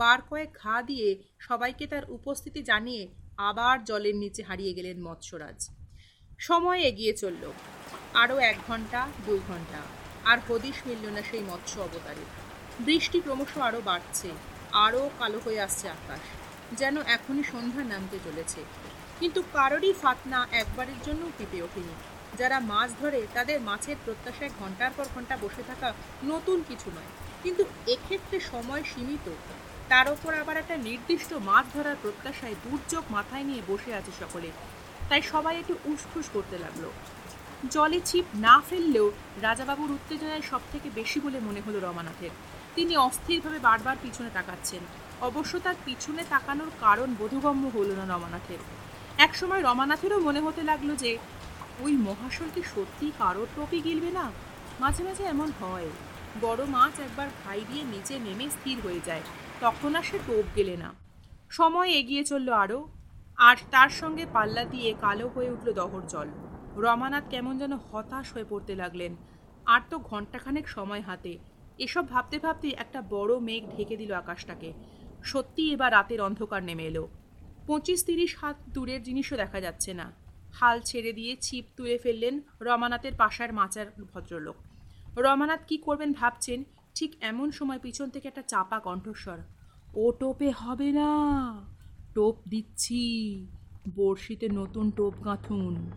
বার কয়েক ঘা দিয়ে সবাইকে তার উপস্থিতি জানিয়ে আবার জলের নিচে হারিয়ে গেলেন মৎস্যরাজ। সময় এগিয়ে চলল, আরও এক ঘণ্টা দুই ঘণ্টা আর হদিশ মিলল না সেই মৎস্য অবতারে। বৃষ্টি ক্রমশ আরও বাড়ছে, আরও কালো হয়ে আসছে আকাশ, যেন এখনই সন্ধ্যা নামতে চলেছে। কিন্তু কারোরই ফাতনা একবারের জন্য টিপে ওঠেনি। যারা মাছ ধরে, তাদের মাছের প্রত্যাশায় ঘণ্টার পর ঘণ্টা বসে থাকা নতুন কিছু নয়। কিন্তু এক্ষেত্রে সময় সীমিত। তার ওপর আবার একটা নির্দিষ্ট মাছ ধরার প্রত্যাশায় দুর্যোগ মাথায় নিয়ে বসে আছে সকলে। তাই সবাই একটু উসফুস করতে লাগল। জলে ছিপ না ফেললেও রাজাবাবুর উত্তেজনায় সব থেকে বেশি বলে মনে হলো রমানাথের। তিনি অস্থিরভাবে বারবার পিছনে তাকাচ্ছেন। অবশ্য তার পিছনে তাকানোর কারণ বোধগম্য হলো না রমানাথের। একসময় রমানাথেরও মনে হতে লাগল যে ওই মহাশল কি সত্যি কারোর টোপি গিলবে না? মাঝে মাঝে এমন হয়। বড় মাছ একবার ভাই দিয়ে নিচে নেমে স্থির হয়ে যায়। তখন আর সে টোপ গেলে না। সময় এগিয়ে চলল আরও আর তার সঙ্গে পাল্লা দিয়ে কালো হয়ে উঠল দহর জল। রমানাথ কেমন যেন হতাশ হয়ে পড়তে লাগলেন। আর তো ঘন্টাখানেক সময় হাতে। এসব ভাবতে ভাবতে একটা বড় মেঘ ঢেকে দিল আকাশটাকে। সত্যি এবার রাতের অন্ধকার নেমে এলো। পঁচিশ তিরিশ হাত দূরের জিনিসও দেখা যাচ্ছে না। হাল ছেড়ে দিয়ে ছিপ তুলে ফেললেন রমানাথের পাশার মাচার ভদ্রলোক। রমানাথ কি করবেন ভাবছেন? ঠিক এমন সময় পিছন থেকে একটা চাপা কণ্ঠস্বর। ও টোপে হবে না। টোপ দিচ্ছি। বড়শিতে নতুন টোপ গাঁথুন।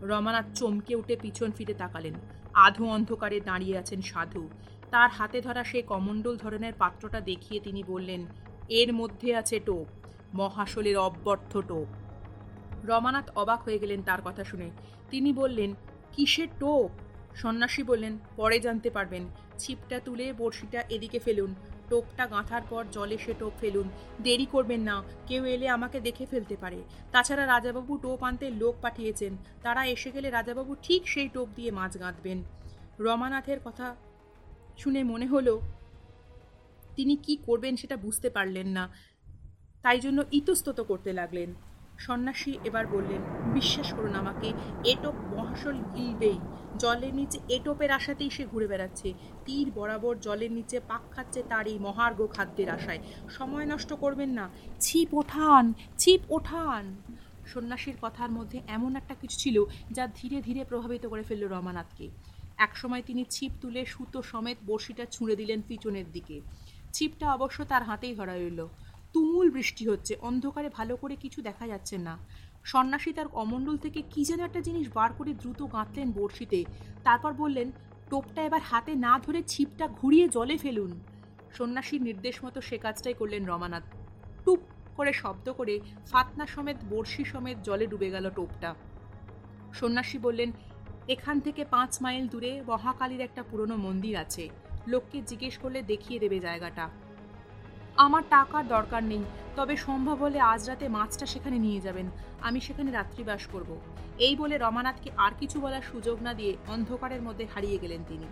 রমানাথ চমকে উঠে পিছন ফিরে তাকালেন। আধো অন্ধকারে দাঁড়িয়ে আছেন সাধু। তার হাতে ধরা সেই কমণ্ডল ধরনের পাত্রটা দেখিয়ে তিনি বললেন, এর মধ্যে আছে টোপ। মহাশলের অব্যর্থ টোপ। রমানাথ অবাক হয়ে গেলেন তার কথা শুনে। তিনি বললেন, কিসের টোপ? সন্ন্যাসী বললেন, পরে জানতে পারবেন। ছিপটা তুলে বড়শিটা এদিকে ফেলুন। টোপটা গাঁথার পর জলে সে টোপ ফেলুন। দেরি করবেন না, কেউ এলে আমাকে দেখে ফেলতে পারে। তাছাড়া রাজাবাবু টোপ আনতে লোক পাঠিয়েছেন। তারা এসে গেলে রাজাবাবু ঠিক সেই টোপ দিয়ে মাছ গাঁথবেন। রমানাথের কথা শুনে মনে হলো, তিনি কি করবেন সেটা বুঝতে পারলেন না। তাই জন্য ইতস্তত করতে লাগলেন। সন্ন্যাসী এবার বললেন, বিশ্বাস করুন আমাকে, এটোপ মহাশল গিলবেই জলের নিচে এটোপের আশাতেই সে ঘুরে বেড়াচ্ছে। তীর বরাবর জলের নিচে পাক খাচ্ছে তার এই মহার্ঘ খাদ্যের আশায়। সময় নষ্ট করবেন না। ছিপ ওঠান ছিপ ওঠান। সন্ন্যাসীর কথার মধ্যে এমন একটা কিছু ছিল যা ধীরে ধীরে প্রভাবিত করে ফেলল রমানাথকে। একসময় তিনি ছিপ তুলে সুতো সমেত বড়শিটা ছুঁড়ে দিলেন পিছনের দিকে। ছিপটা অবশ্য তার হাতেই ধরা রইল। তুমুল বৃষ্টি হচ্ছে, অন্ধকারে ভালো করে কিছু দেখা যাচ্ছে না। সন্ন্যাসী তার কমণ্ডল থেকে কী যেন একটা জিনিস বার করে দ্রুত গাঁথলেন বড়শিতে। তারপর বললেন, টোপটা এবার হাতে না ধরে ছিপটা ঘুরিয়ে জলে ফেলুন। সন্ন্যাসীর নির্দেশ মতো সে কাজটাই করলেন রমানাথ। টুপ করে শব্দ করে ফাতনা সমেত, বড়শি সমেত জলে ডুবে গেল টোপটা। সন্ন্যাসী বললেন, এখান থেকে পাঁচ মাইল দূরে মহাকালীর একটা পুরনো মন্দির আছে। লোককে জিজ্ঞেস করলে দেখিয়ে দেবে জায়গাটা। আমার টাকার দরকার নেই, তবে সম্ভব হলে আজ রাতে মাছটা সেখানে নিয়ে যাবেন। আমি সেখানে রাত্রিবাস করব। এই বলে রমানাথকে আর কিছু বলার সুযোগ না দিয়ে অন্ধকারের মধ্যে হারিয়ে গেলেন তিনি।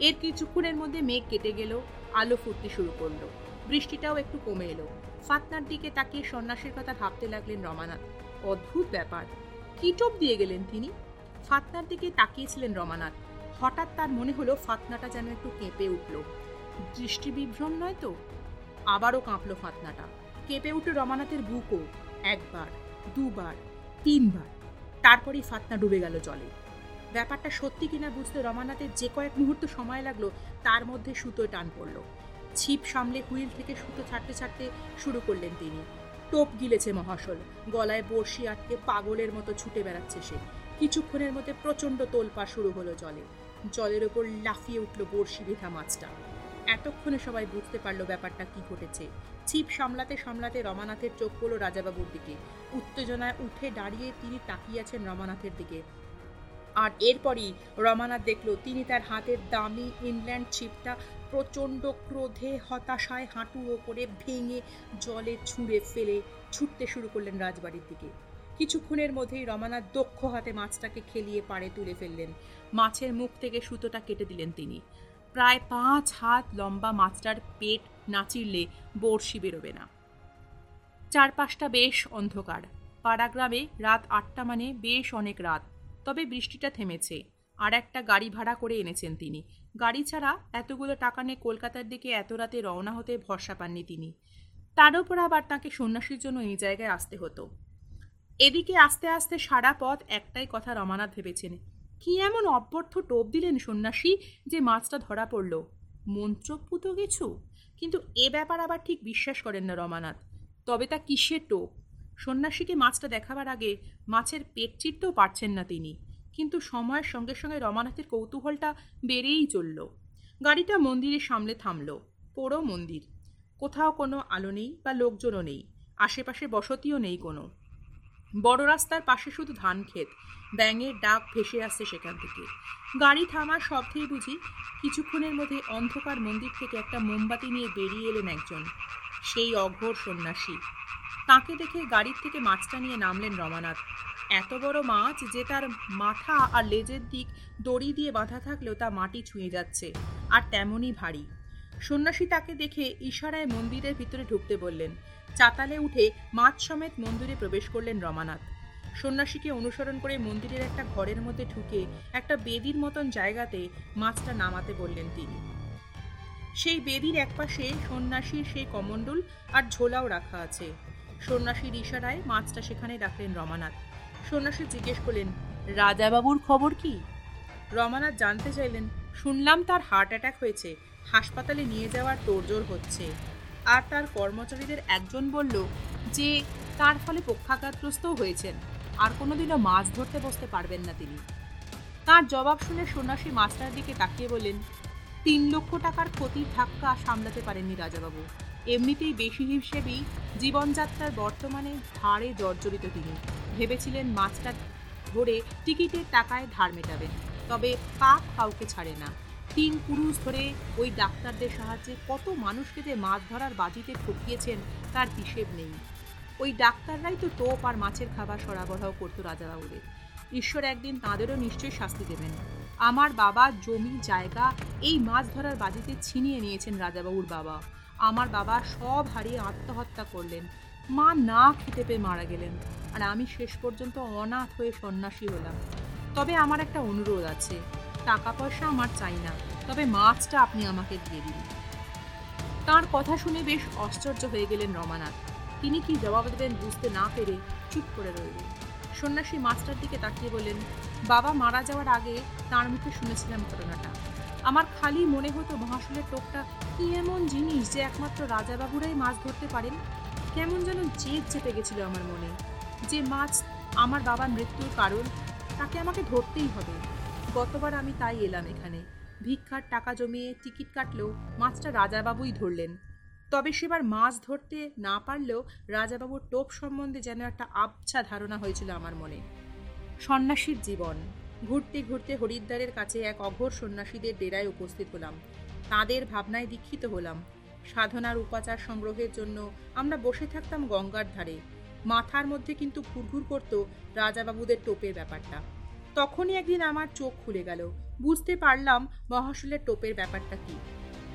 এর কিছুক্ষণের মধ্যে মেঘ কেটে গেল, আলো ফুটতে শুরু করল। বৃষ্টিটাও একটু কমে এলো। ফাতনার দিকে তাকিয়ে সন্ন্যাসীর কথা ভাবতে লাগলেন রমানাথ। অদ্ভুত ব্যাপার। কি টোপ দিয়ে গেলেন তিনি? ফাতনার দিকে তাকিয়েছিলেন রমানাথ। হঠাৎ তার মনে হলো ফাতনাটা যেন একটু কেঁপে উঠল। দৃষ্টি বিভ্রম নয় তো? আবারও কাঁপল ফাতনাটা। কেঁপে উঠল রমানাথের বুকও একবার, দুবার, তিনবার। তারপরেই ফাতনা ডুবে গেল জলে। ব্যাপারটা সত্যি কিনা বুঝতে রমানাথের যে কয়েক মুহূর্ত সময় লাগল, তার মধ্যে সুতোয় টান পড়ল। ছিপ সামলে হুইল থেকে সুতো ছাড়তে ছাড়তে শুরু করলেন তিনি। টোপ গিলেছে মহাশল, গলায় বড়শি আটকে পাগলের মতো ছুটে বেড়াচ্ছে সে। কিছুক্ষণের মধ্যে প্রচণ্ড তোলপা শুরু হলো জলে। জলের ওপর লাফিয়ে উঠল বড়শি বেঁধা মাছটা। এতক্ষণে সবাই বুঝতে পারল ব্যাপারটা কি ঘটেছে। ছিপ সামলাতে সামলাতে রমানাথের চোখ পড়ল রাজাবাবুর দিকে। উত্তেজনায় উঠে দাঁড়িয়ে তিনি তাকিয়ে আছেন রমানাথের দিকে। আর এরপরই রমানাথ দেখল তিনি তার হাতের দামি ইংল্যান্ড ছিপটা প্রচণ্ড ক্রোধে, হতাশায় হাঁটুর ওপরে ভেঙে জলে ছুঁড়ে ফেলে ছুটতে শুরু করলেন রাজবাড়ির দিকে। কিছুক্ষণের মধ্যেই রমানাথ দক্ষ হাতে মাছটাকে খেলিয়ে পাড়ে তুলে ফেললেন। মাছের মুখ থেকে সুতোটা কেটে দিলেন তিনি। প্রায় পাঁচ হাত লম্বা মাছটার পেট নাচিরলে বড়শি বেরোবে না। চারপাশটা বেশ অন্ধকার। পাড়াগ্রামে রাত আটটা মানে বেশ অনেক রাত। তবে বৃষ্টিটা থেমেছে। আর একটা গাড়ি ভাড়া করে এনেছেন তিনি। গাড়ি ছাড়া এতগুলো টাকা নিয়ে কলকাতার দিকে এত রাতে রওনা হতে ভরসা পাননি তিনি। তার উপর আবার তাকে সন্ন্যাসীর জন্য এই জায়গায় আসতে হতো। এদিকে আস্তে আস্তে সারা পথ একটাই কথা রমানাথ ভেবেছেন। কি এমন অব্যর্থ টোপ দিলেন সন্ন্যাসী যে মাছটা ধরা পড়ল? মন্ত্রপুত কিছু? কিন্তু এ ব্যাপার আবার ঠিক বিশ্বাস করেন না রমানাথ। তবে তা কিসের টোপ? সন্ন্যাসীকে মাছটা দেখাবার আগে মাছের পেট চিরতেও পারছেন না তিনি। কিন্তু সময়ের সঙ্গে সঙ্গে রমানাথের কৌতূহলটা বেড়েই চলল। গাড়িটা মন্দিরের সামনে থামল। পোড়ো মন্দির। কোথাও কোনো আলো নেই বা লোকজনও নেই। আশেপাশে বসতিও নেই কোনো। বড় রাস্তার পাশে শুধু ধান ক্ষেত ব্যাঙের ডাক ভেসে আসছে সেখান থেকে। গাড়ি থামার শব্দেই বুঝি কিছুক্ষণের মধ্যে অন্ধকার মন্দির থেকে একটা মোমবাতি নিয়ে বেরিয়ে এলেন একজন। সেই অঘোর সন্ন্যাসী। তাকে দেখে গাড়ির থেকে মাছটা নিয়ে নামলেন রমানাথ। এত বড় মাছ যে তার মাথা আর লেজের দিক দড়ি দিয়ে বাঁধা থাকলেও তা মাটি ছুঁয়ে যাচ্ছে, আর তেমনই ভারী। সন্ন্যাসী তাকে দেখে ইশারায় মন্দিরের ভিতরে ঢুকতে বললেন। চাতালে উঠে মাছ সমেত মন্দিরে প্রবেশ করলেন রমানাথ। সন্ন্যাসীকে অনুসরণ করে মন্দিরের একটা ঘরের মধ্যে ঢুকে একটা বেদির মতন জায়গাতে মাছটা নামাতে বললেন তিনি। সেই বেদির একপাশে সন্ন্যাসীর সেই কমণ্ডল আর ঝোলাও রাখা আছে। সন্ন্যাসীর ইশারায় মাছটা সেখানে রাখলেন রমানাথ। সন্ন্যাসী জিজ্ঞেস করলেন, রাজাবাবুর খবর কি? রমানাথ জানতে চাইলেন, শুনলাম তার হার্ট অ্যাটাক হয়েছে, হাসপাতালে নিয়ে যাওয়ার তোড়জোড় হচ্ছে। আর তার কর্মচারীদের একজন বলল, যে তার ফলে পক্ষাঘাতগ্রস্তও হয়েছেন। আর কোনোদিনও মাছ ধরতে বসতে পারবেন না তিনি। তার জবাব শুনে সন্ন্যাসী মাছটার দিকে তাকিয়ে বললেন, তিন লক্ষ টাকার ক্ষতির ধাক্কা সামলাতে পারেননি রাজাবাবু। এমনিতেই বেশি হিসেবেই জীবনযাত্রার বর্তমানে ধারে জর্জরিত তিনি। ভেবেছিলেন মাছটা ধরে টিকিটের টাকায় ধার মেটাবেন। তবে পাপ কাউকে ছাড়ে না। তিন পুরুষ ধরে ওই ডাক্তারদের সাহায্যে কত মানুষকে যে মাছ ধরার বাজিতে ঠকিয়েছেন তার হিসেব নেই। ওই ডাক্তাররাই তো টোপ আর মাছের খাবার সরবরাহ করতো রাজাবাবুদের। ঈশ্বর একদিন তাঁদেরও নিশ্চয়ই শাস্তি দেবেন। আমার বাবা জমি, জায়গা, এই মাছ ধরার বাজিতে ছিনিয়ে নিয়েছেন রাজাবাবুর বাবা। আমার বাবা সব হারিয়ে আত্মহত্যা করলেন। মা না খেতে পেয়ে মারা গেলেন। আর আমি শেষ পর্যন্ত অনাথ হয়ে সন্ন্যাসী হলাম। তবে আমার একটা অনুরোধ আছে। টাকা পয়সা আমার চাই না। তবে মাছটা আপনি আমাকে দিয়ে দিন। তার কথা শুনে বেশ আশ্চর্য হয়ে গেলেন রমানাথ। তিনি কি জবাব দেবেন বুঝতে না পেরে চুপ করে রইলেন। সন্ন্যাসী মাছটার দিকে তাকিয়ে বললেন, বাবা মারা যাওয়ার আগে তার মুখে শুনেছিলাম ঘটনাটা। আমার খালি মনে হতো মহাশূলের টোপটা কি এমন জিনিস যে একমাত্র রাজাবাবুরাই মাছ ধরতে পারেন? কেমন যেন জেদ চেপে গেছিল আমার মনে। যে মাছ আমার বাবার মৃত্যুর কারণ, তাকে আমাকে ধরতেই হবে। গতবার আমি তাই এলাম এখানে। ভিক্ষার টাকা জমিয়ে টিকিট কাটলেও মাছটা রাজাবাবুই ধরলেন। তবে সেবার মাছ ধরতে না পারলেও রাজাবাবুর টোপ সম্বন্ধে যেন একটা আবছা ধারণা হয়েছিল আমার মনে। সন্ন্যাসীর জীবন। ঘুরতে ঘুরতে হরিদ্বারের কাছে এক অঘোর সন্ন্যাসীদের ডেরায় উপস্থিত হলাম। তাদের ভাবনায় দীক্ষিত হলাম। সাধনার উপাচার সংগ্রহের জন্য আমরা বসে থাকতাম গঙ্গার ধারে। মাথার মধ্যে কিন্তু ঘুরঘুর করত রাজাবাবুদের টোপের ব্যাপারটা। তখনই একদিন আমার চোখ খুলে গেল। বুঝতে পারলাম মহাশুলের টোপের ব্যাপারটা কি।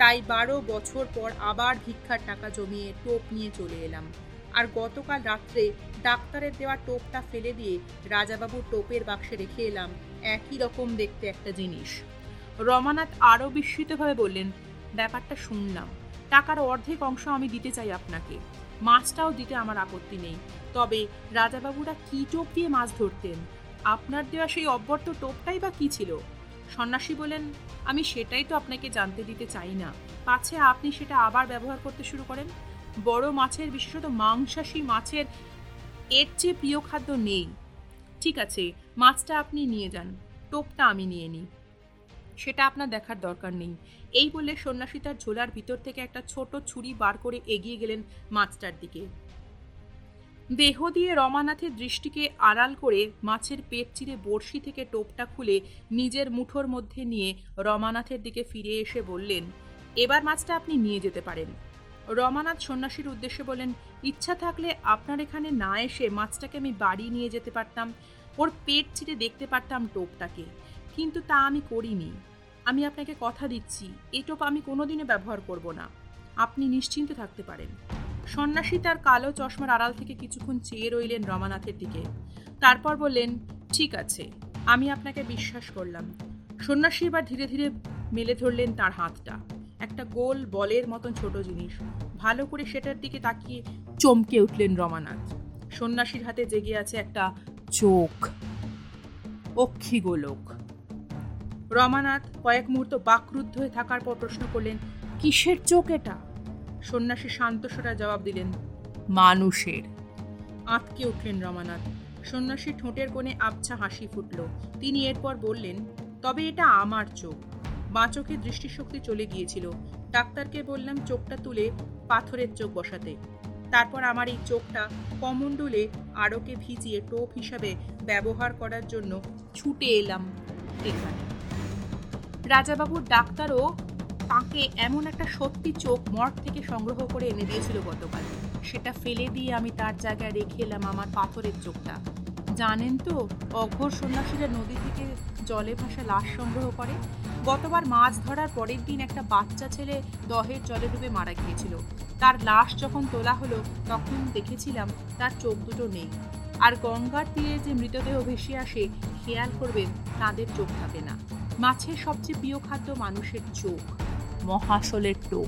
তাই বারো বছর পর আবার ভিক্ষার টাকা জমিয়ে টোপ নিয়ে চলে এলাম। আর গতকাল রাত্রে ডাক্তারের দেওয়া টোপটা ফেলে দিয়ে রাজাবাবুর টোপের বাক্সে রেখে এলাম একই রকম দেখতে একটা জিনিস। রমানাথ আরও বিস্মিতভাবে বললেন, ব্যাপারটা শুনলাম। টাকার অর্ধেক অংশ আমি দিতে চাই আপনাকে। মাছটাও দিতে আমার আপত্তি নেই। তবে রাজাবাবুরা কি টোপ দিয়ে মাছ ধরতেন? আপনার দেওয়া সেই অব্যর্থ টোপটাই বা কি ছিল? সন্ন্যাসী বলেন, আমি সেটাই তো আপনাকে জানতে দিতে চাই না। পাছে আপনি সেটা আবার ব্যবহার করতে শুরু করেন? বড় মাছের, বিশেষত মাংসাশী মাছের এর চেয়ে প্রিয় খাদ্য নেই। ঠিক আছে, মাছটা আপনি নিয়ে যান, টোপটা আমি নিয়ে নিই। সেটা আপনার দেখার দরকার নেই। এই বলে সন্ন্যাসী তার ঝোলার ভিতর থেকে একটা ছোট ছুরি বার করে এগিয়ে গেলেন মাছটার দিকে। দেহ দিয়ে রমানাথের দৃষ্টিকে আড়াল করে মাছের পেট চিরে বড়শি থেকে টোপটা খুলে নিজের মুঠোর মধ্যে নিয়ে রমানাথের দিকে ফিরে এসে বললেন, এবার মাছটা আপনি নিয়ে যেতে পারেন। রমানাথ সন্ন্যাসীর উদ্দেশ্যে বলেন ইচ্ছা থাকলে আপনার এখানে না এসে মাছটাকে আমি বাড়ি নিয়ে যেতে পারতাম, ওর পেট চিরে দেখতে পারতাম টোপটাকে, কিন্তু তা আমি করিনি। আমি আপনাকে কথা দিচ্ছি এই টোপ আমি কোনোদিনও ব্যবহার করব না। আপনি নিশ্চিন্ত থাকতে পারেন। সন্ন্যাসী তার কালো চশমার আড়াল থেকে কিছুক্ষণ চেয়ে রইলেন রমানাথের দিকে। তারপর বললেন, ঠিক আছে, আমি আপনাকে বিশ্বাস করলাম। সন্ন্যাসী এবার ধীরে ধীরে মেলে ধরলেন তার হাতটা। একটা গোল বলের মতন ছোট জিনিস। ভালো করে সেটার দিকে তাকিয়ে চমকে উঠলেন রমানাথ। সন্ন্যাসীর হাতে জেগে আছে একটা চোখ অক্ষী গোলক রমানাথ কয়েক মুহূর্ত বাকরুদ্ধ হয়ে থাকার পর প্রশ্ন করলেন, কিসের চোখ এটা? সন্ন্যাসী শান্তস্বরা জবাব দিলেন মানুষের। আঁতকে উঠলেন রমানাথ। সন্ন্যাসী ঠোঁটের কোণে আবছা হাসি ফুটল। তিনি এরপর বললেন তবে এটা আমার চোখ। বাঁ চোখের দৃষ্টিশক্তি চলে গিয়েছিল। ডাক্তারকে বললাম চোখটা তুলে পাথরের চোখ বসাতে। তারপর আমার এই চোখটা কমণ্ডলে আড়কে ভিজিয়ে টোপ হিসাবে ব্যবহার করার জন্য ছুটে এলাম এখানে। রাজাবাবুর ডাক্তারও তাকে এমন একটা সত্যি চোখ মর্গ থেকে সংগ্রহ করে এনে দিয়েছিল গতকাল। সেটা ফেলে দিয়ে আমি তার জায়গায় রেখে এলাম আমার পাথরের চোখটা। জানেন তো, অঘোর সন্ন্যাসীরা নদী থেকে জলে ভাসা লাশ সংগ্রহ করে। গতবার মাছ ধরার পরের দিন একটা বাচ্চা ছেলে দহের জলে ডুবে মারা গিয়েছিল। তার লাশ যখন তোলা হলো, তখন দেখেছিলাম তার চোখ দুটো নেই। আর গঙ্গার তীরে যে মৃতদেহ ভেসে আসে, খেয়াল করবেন, তাদের চোখ থাকে না। মাছের সবচেয়ে প্রিয় খাদ্য মানুষের চোখ। মহাশলের টোপ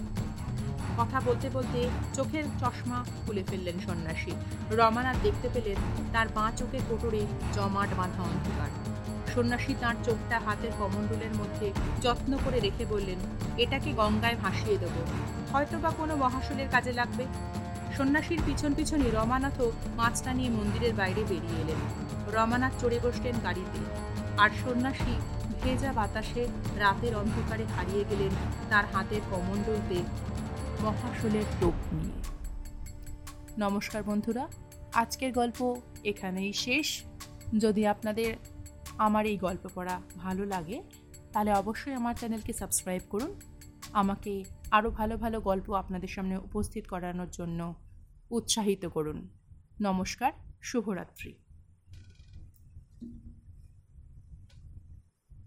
কথা বলতে বলতে চোখের চশমা খুলে ফেললেন সন্ন্যাসী। রমানাথ দেখতে পেলেন তার বাঁ চোখে কোটরে জমাট বাঁধা অন্ধকার। সন্ন্যাসী তাঁর চোখটা হাতের কমণ্ডলের মধ্যে যত্ন করে রেখে বললেন, এটাকে গঙ্গায় ভাসিয়ে দেবো। হয়তো বা কোনো মহাশলের কাজে লাগবে? সন্ন্যাসীর পিছন পিছনই রমানাথও মাছটা নিয়ে মন্দিরের বাইরে বেরিয়ে এলেন। রমানাথ চড়ে বসলেন গাড়িতে। আর সন্ন্যাসী ভেজা বাতাসে রাতের অন্ধকারে হারিয়ে গেলেন তার হাতের কমণ্ডলতে মহাশুলের টোপ নিয়ে। নমস্কার বন্ধুরা, আজকের গল্প এখানেই শেষ। যদি আপনাদের আমার এই গল্প পড়া ভালো লাগে, তাহলে অবশ্যই আমার চ্যানেলকে সাবস্ক্রাইব করুন। আমাকে আরও ভালো ভালো গল্প আপনাদের সামনে উপস্থিত করানোর জন্য উৎসাহিত করুন। নমস্কার, শুভরাত্রি।